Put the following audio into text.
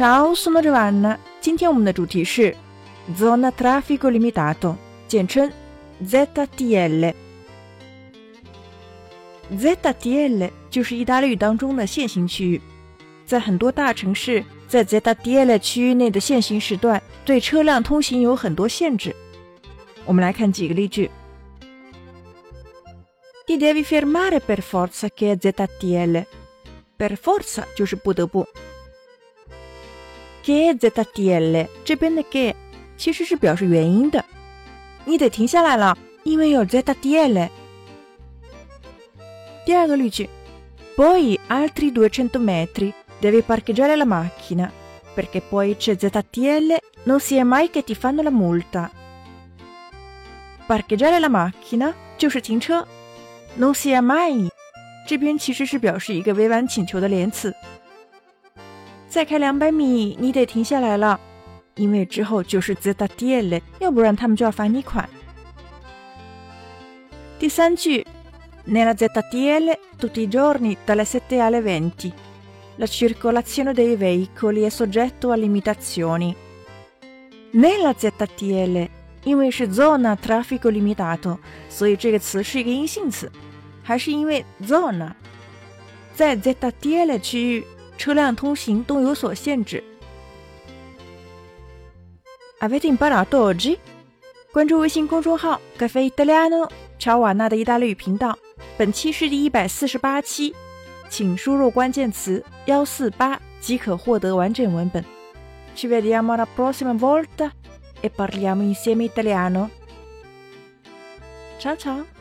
Ciao, sono Giovanna。今天我们的主题是 Zona Traffico Limitato，简称 ZTL。ZTL 就是意大利语当中的限行区域，在很多大城市，在 ZTL 区域内的限行时段对车辆通行有很多限制。我们来看几个例句：Ti devi fermare per forza che è ZTL。Per forza 就是不得不。che ZTL 这边的 che 其实是表示原因的，你得停下来了，因为有 ZTL。第二个例句，poi altri duecento metri devi parcheggiare la macchina perché poi c'è ZTL non sia mai che ti fanno la multa。parcheggiare la macchina 就是停车，non sia mai 这边其实是表示一个委婉请求的连词。 再开两百米，你得停下来了，因为之后就是 ZTL，要不然他们就要罚你款。第三句，Nella ZTL tutti i giorni dalle sette alle venti la circolazione dei veicoli è soggetto a limitazioni. Nella ZTL，因为是 zona traffico limitato，所以这个词是一个阴性词，还是因为 zona 在 ZTL 区域。 车辆通行都有所限制。Avete imparato oggi？关注微信公众号“ Caffè Italiano” 乔瓦纳的意大利语频道。本期是第一百四十八期，请输入关键词“幺四八”即可获得完整文本。Ci vediamo la prossima volta e parliamo insieme italiano。Ciao ciao。